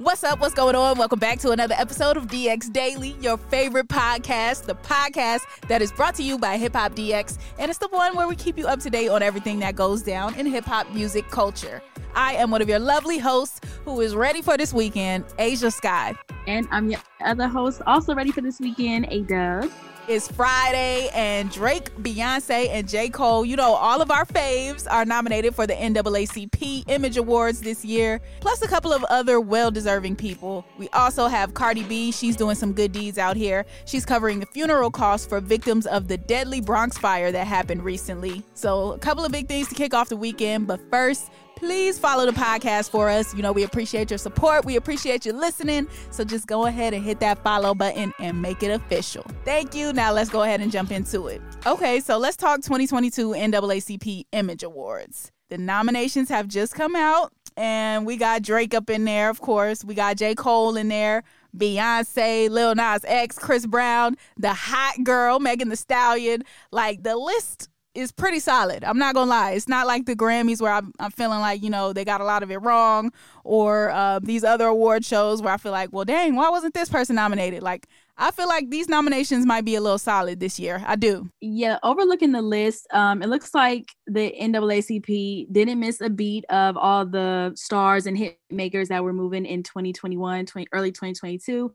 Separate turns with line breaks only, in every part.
What's up? What's going on? Welcome back to another episode of DX Daily, your favorite podcast, the podcast that is brought to you by Hip Hop DX. And it's the one where we keep you up to date on everything that goes down in hip hop music culture. I am one of your lovely hosts who is ready for this weekend, Ashia Skye.
And I'm your other host, also ready for this weekend, A Dub.
It's Friday, and Drake, Beyonce, and J. Cole, you know, all of our faves are nominated for the NAACP Image Awards this year, plus a couple of other well deserving people. We also have Cardi B. She's doing some good deeds out here. She's covering the funeral costs for victims of the deadly Bronx fire that happened recently. So, a couple of big things to kick off the weekend, but first, please follow the podcast for us. You know, we appreciate your support. We appreciate you listening. So just go ahead and hit that follow button and make it official. Thank you. Now let's go ahead and jump into it. Okay, so let's talk 2022 NAACP Image Awards. The nominations have just come out, and we got Drake up in there, of course. We got J. Cole in there. Beyonce, Lil Nas X, Chris Brown, the hot girl, Megan Thee Stallion. Like the list is pretty solid. I'm not gonna lie. It's not like the Grammys where I'm, I'm feeling like you know they got a lot of it wrong, or uh, these other award shows where I feel like, well, dang, why wasn't this person nominated? Like I feel like these nominations might be a little solid this year. I do.
Yeah, overlooking the list, um, it looks like the NAACP didn't miss a beat of all the stars and hit makers that were moving in 2021, 20, early 2022.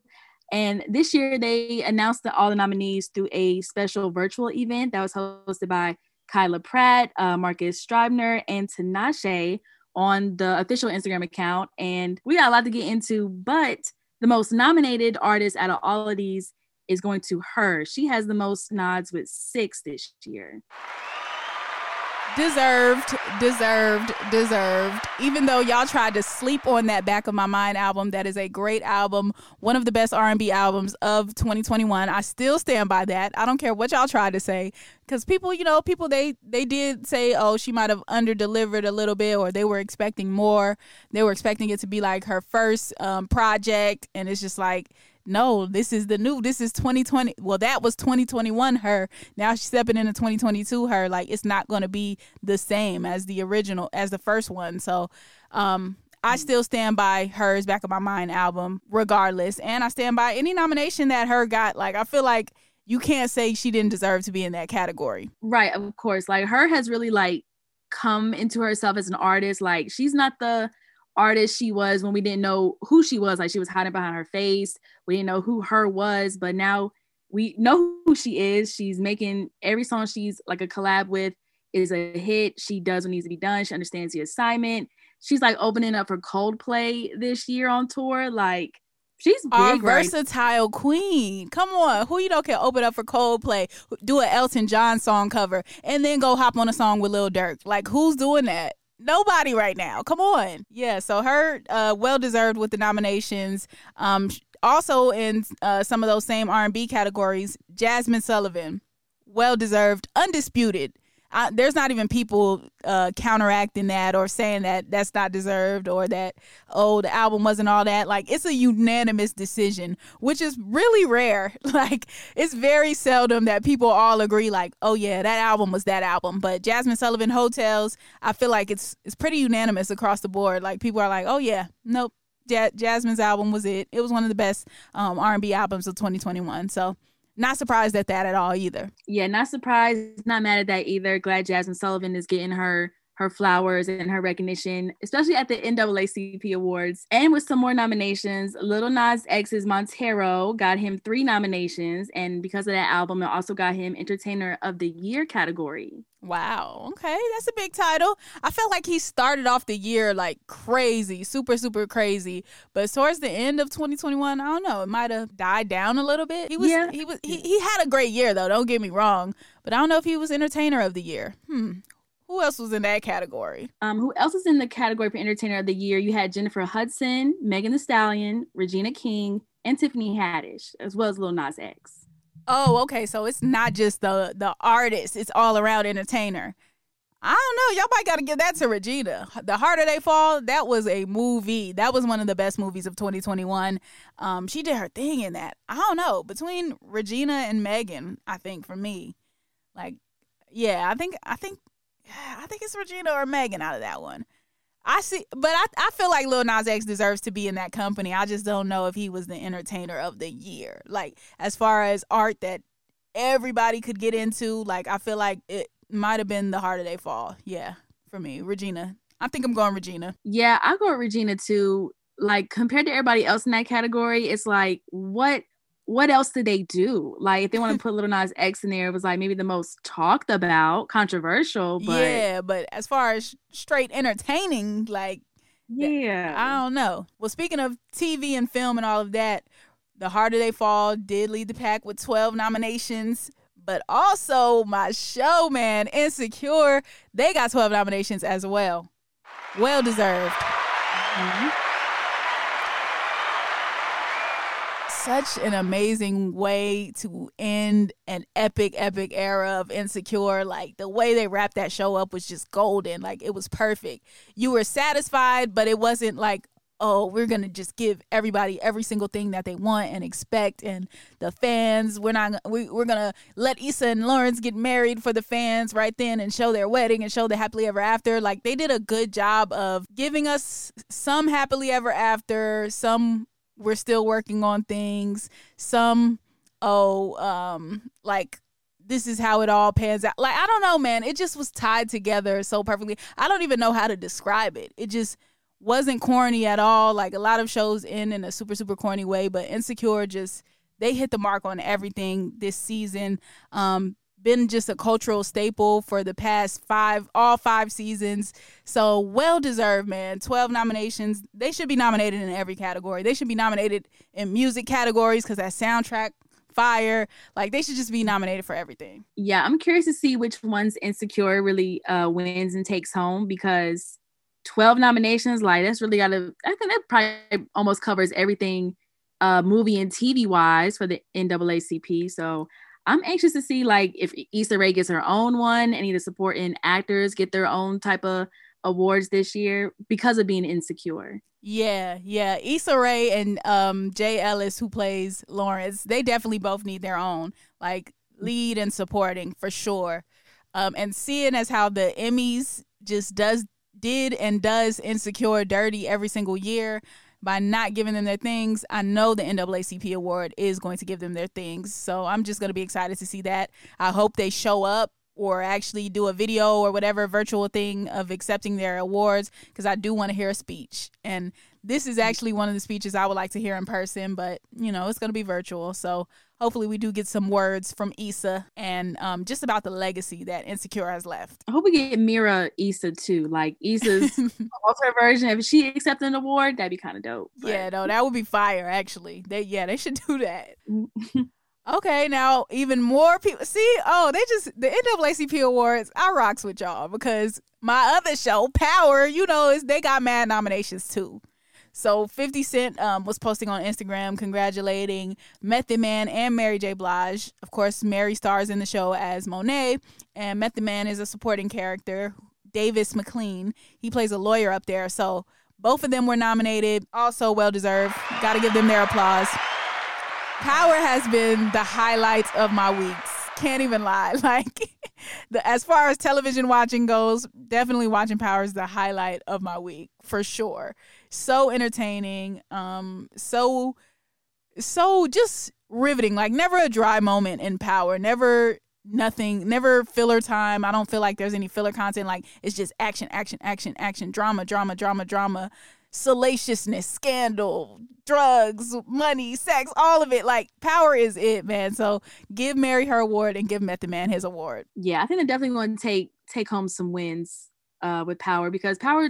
And this year, they announced the, all the nominees through a special virtual event that was hosted by Kyla Pratt, uh, Marcus Scribner, and Tinashe on the official Instagram account. And we got a lot to get into, but the most nominated artist out of all of these is going to her. She has the most nods with six this year.
Deserved, deserved, deserved. Even though y'all tried to sleep on that Back of My Mind album, that is a great album, one of the best R&B albums of 2021. I still stand by that. I don't care what y'all tried to say cuz people, you know, people they they did say, "Oh, she might have under-delivered a little bit or they were expecting more. They were expecting it to be like her first um, project and it's just like no, this is the new, this is 2020. Well, that was 2021 her. Now she's stepping into 2022 her. Like it's not going to be the same as the original, as the first one. So, um, I still stand by hers back of my mind album regardless. And I stand by any nomination that H.E.R. got. Like I feel like you can't say she didn't deserve to be in that category.
Right, of course. Like H.E.R. has really like come into herself as an artist. Like she's not the artist she was when we didn't know who she was. Like she was hiding behind her face. We didn't know who H.E.R. was, but now we know who she is. She's making every song she's like a collab with is a hit. She does what needs to be done. She understands the assignment. She's like opening up for Coldplay this year on tour. Like she's big,
Our
right?
versatile queen. Come on, who you know can open up for Coldplay, do an Elton John song cover, and then go hop on a song with Lil Durk? Like who's doing that? Nobody right now. Come on. Yeah, so H.E.R. uh, well deserved with the nominations. Um, also in uh, some of those same R&B categories, Jazmine Sullivan, well deserved, undisputed. I, there's not even people uh, counteracting that or saying that that's not deserved or that oh the album wasn't all that. Like it's a unanimous decision which is really rare. Like it's very seldom that people all agree like oh yeah that album was that album. But Jazmine Sullivan Heaux Tales, I feel like it's it's pretty unanimous across the board. Like people are like oh yeah nope ja- Jazmine's album was it. It was one of the best um, R&B albums of 2021 so not surprised at that at all either.
Yeah, not surprised, not mad at that either. Glad Jazmine Sullivan is getting her her flowers and her recognition, especially at the NAACP Awards. And with some more nominations, Lil Nas X's Montero got him three nominations. And because of that album, it also got him Entertainer of the Year category.
Wow. Okay. That's a big title. I felt like he started off the year like crazy, super, super crazy. But towards the end of 2021, I don't know, it might have died down a little bit. He was, yeah. he was, he, he had a great year though. Don't get me wrong. But I don't know if he was entertainer of the year. Hmm. Who else was in that category?
Um, who else is in the category for Entertainer of the Year? You had Jennifer Hudson, Megan Thee Stallion, Regina King, and Tiffany Haddish, as well as Lil Nas X.
Oh, okay. So it's not just the the artist; it's all around entertainer. I don't know. Y'all might got to give that to Regina. The Harder They Fall, that was a movie. That was one of the best movies of 2021. Um, she did her thing in that. I don't know. Between Regina and Megan, I think for me, like, yeah, I think I think I think it's Regina or Megan out of that one. I see, but I, I feel like Lil Nas X deserves to be in that company. I just don't know if he was the entertainer of the year. Like as far as art that everybody could get into, like I feel like it might have been the harder they fall. Yeah, for me, Regina. I think I'm going Regina.
Yeah, I go with Regina too. Like compared to everybody else in that category, it's like what what else did they do? Like, if they want to put Little Nas X in there, it was like maybe the most talked about, controversial. But
yeah, but as far as straight entertaining, like,
yeah,
I don't know. Well, speaking of TV and film and all of that, The Harder They Fall did lead the pack with 12 nominations. But also, my show, man, Insecure, they got 12 nominations as well. Well deserved. Mm-hmm. Such an amazing way to end an epic, epic era of Insecure. Like the way they wrapped that show up was just golden. Like it was perfect. You were satisfied, but it wasn't like, oh, we're gonna just give everybody every single thing that they want and expect, and the fans, we're not, we, we're gonna let Issa and Lawrence get married for the fans right then and show their wedding and show the happily ever after. Like they did a good job of giving us some happily ever after, some we're still working on things. Some, oh, um, like this is how it all pans out. Like, I don't know, man. It just was tied together so perfectly. I don't even know how to describe it. It just wasn't corny at all. Like a lot of shows end in a super, super corny way, but Insecure just they hit the mark on everything this season. Um, been just a cultural staple for the past five, all five seasons. So well deserved, man. 12 nominations. They should be nominated in every category. They should be nominated in music categories because that soundtrack fire. Like they should just be nominated for everything.
Yeah, I'm curious to see which ones Insecure really uh, wins and takes home because 12 nominations, like that's really gotta. I think that probably almost covers everything, uh, movie and TV wise for the NAACP. So I'm anxious to see like if Issa Rae gets her own one, any of the supporting actors get their own type of awards this year because of being insecure.
Yeah, yeah. Issa Rae and um, Jay Ellis, who plays Lawrence, they definitely both need their own like lead and supporting for sure. Um, and seeing as how the Emmys just does did and does insecure dirty every single year by not giving them their things, I know the NAACP award is going to give them their things. So I'm just going to be excited to see that. I hope they show up or actually do a video or whatever virtual thing of accepting their awards because I do want to hear a speech. And this is actually one of the speeches I would like to hear in person, but you know, it's going to be virtual. So hopefully we do get some words from Issa and um, just about the legacy that Insecure has left.
I hope we get Mirror Issa too. Like Issa's alter version. If she accepted an award, that'd be kind of dope.
But. Yeah, no, that would be fire actually. They yeah, they should do that. Okay, now even more people see. Oh, they just the NAACP awards. I rocks with y'all because my other show, Power, you know, is they got mad nominations too. So 50 Cent um, was posting on Instagram congratulating Method Man and Mary J. Blige. Of course, Mary stars in the show as Monet, and Method Man is a supporting character. Davis MacLean, he plays a lawyer up there. So both of them were nominated. Also well deserved. Got to give them their applause. Power has been the highlight of my weeks. Can't even lie. Like the as far as television watching goes, definitely watching Power is the highlight of my week for sure so entertaining um so so just riveting like never a dry moment in power never nothing, never filler time. I don't feel like there's any filler content. Like it's just action, action, action, action, drama, drama, drama, drama, salaciousness, scandal, drugs, money, sex, all of it. Like power is it, man. So give Mary her award and give Method Man his award.
Yeah, I think they're definitely going to take take home some wins uh, with Power because Power,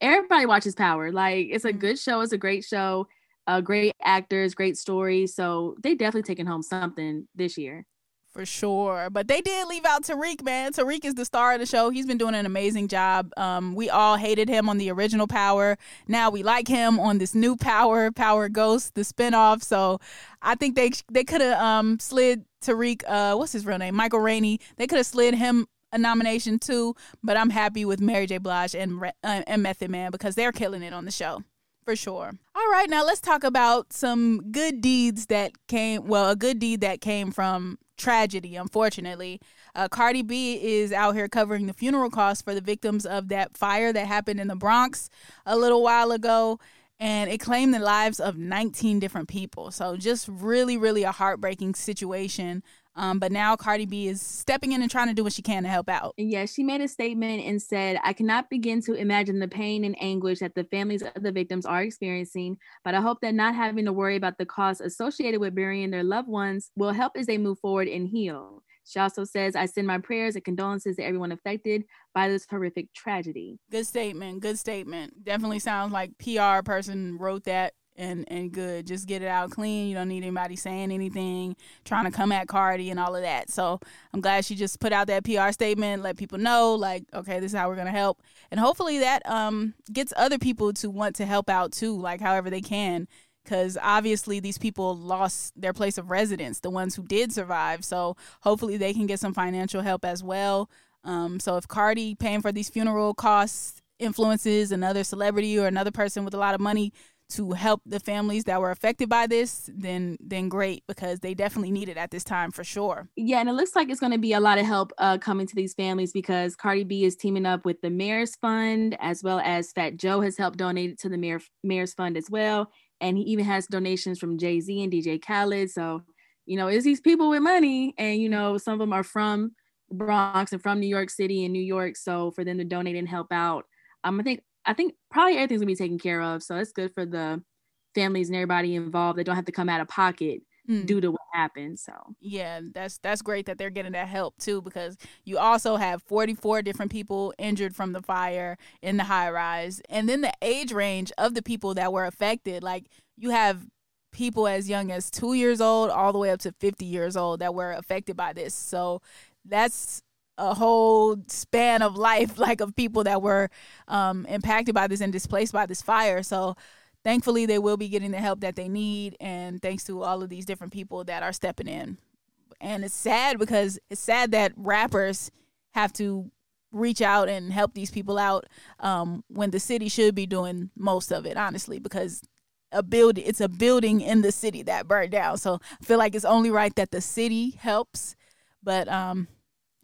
everybody watches Power. Like it's a mm-hmm. good show. It's a great show. Uh, great actors, great story. So they definitely taking home something this year.
For sure. But they did leave out Tariq, man. Tariq is the star of the show. He's been doing an amazing job. Um, we all hated him on the original Power. Now we like him on this new Power, Power Ghost, the spinoff. So I think they they could have um, slid Tariq, uh, what's his real name? Michael Rainey. They could have slid him a nomination too, but I'm happy with Mary J. Blige and, uh, and Method Man because they're killing it on the show for sure. All right, now let's talk about some good deeds that came. Well, a good deed that came from tragedy, unfortunately. Uh, Cardi B is out here covering the funeral costs for the victims of that fire that happened in the Bronx a little while ago. And it claimed the lives of 19 different people. So, just really, really a heartbreaking situation. Um, but now Cardi B is stepping in and trying to do what she can to help out.
Yeah, she made a statement and said, I cannot begin to imagine the pain and anguish that the families of the victims are experiencing, but I hope that not having to worry about the costs associated with burying their loved ones will help as they move forward and heal. She also says, I send my prayers and condolences to everyone affected by this horrific tragedy.
Good statement. Good statement. Definitely sounds like PR person wrote that and and good. Just get it out clean. You don't need anybody saying anything, trying to come at Cardi and all of that. So I'm glad she just put out that PR statement, let people know, like, okay, this is how we're gonna help, and hopefully that um gets other people to want to help out too, like however they can. Because obviously, these people lost their place of residence, the ones who did survive. So, hopefully, they can get some financial help as well. Um, so, if Cardi paying for these funeral costs influences another celebrity or another person with a lot of money to help the families that were affected by this, then then great because they definitely need it at this time for sure.
Yeah, and it looks like it's going to be a lot of help uh, coming to these families because Cardi B is teaming up with the Mayor's Fund as well as Fat Joe has helped donate to the Mayor Mayor's Fund as well, and he even has donations from Jay Z and DJ Khaled. So you know, it's these people with money, and you know, some of them are from Bronx and from New York City and New York. So for them to donate and help out, um, I think I think probably everything's gonna be taken care of. So it's good for the families and everybody involved. They don't have to come out of pocket mm. due to what happened. So
yeah, that's that's great that they're getting that help too because you also have 44 different people injured from the fire in the high rise, and then the age range of the people that were affected. Like you have people as young as two years old all the way up to 50 years old that were affected by this. So that's a whole span of life like of people that were um, impacted by this and displaced by this fire. So thankfully they will be getting the help that they need and thanks to all of these different people that are stepping in. And it's sad because it's sad that rappers have to reach out and help these people out um, when the city should be doing most of it honestly because a building it's a building in the city that burned down. So i feel like it's only right that the city helps but um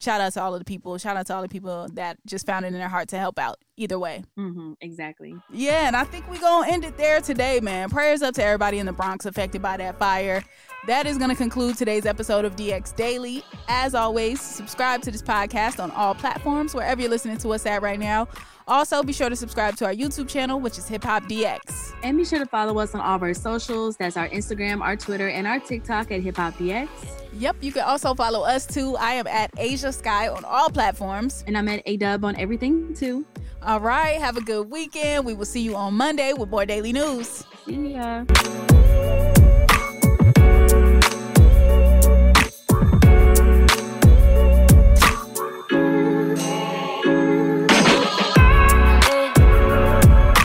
shout out to all of the people. Shout out to all the people that just found it in their heart to help out. Either way.
Mm-hmm, exactly.
Yeah, and I think we're going to end it there today, man. Prayers up to everybody in the Bronx affected by that fire. That is going to conclude today's episode of DX Daily. As always, subscribe to this podcast on all platforms, wherever you're listening to us at right now. Also, be sure to subscribe to our YouTube channel, which is Hip Hop DX.
And be sure to follow us on all of our socials. That's our Instagram, our Twitter, and our TikTok at Hip Hop DX.
Yep, you can also follow us too. I am at Ashia Skye on all platforms.
And I'm at A Dub on everything too.
All right, have a good weekend. We will see you on Monday with more daily news.
See ya.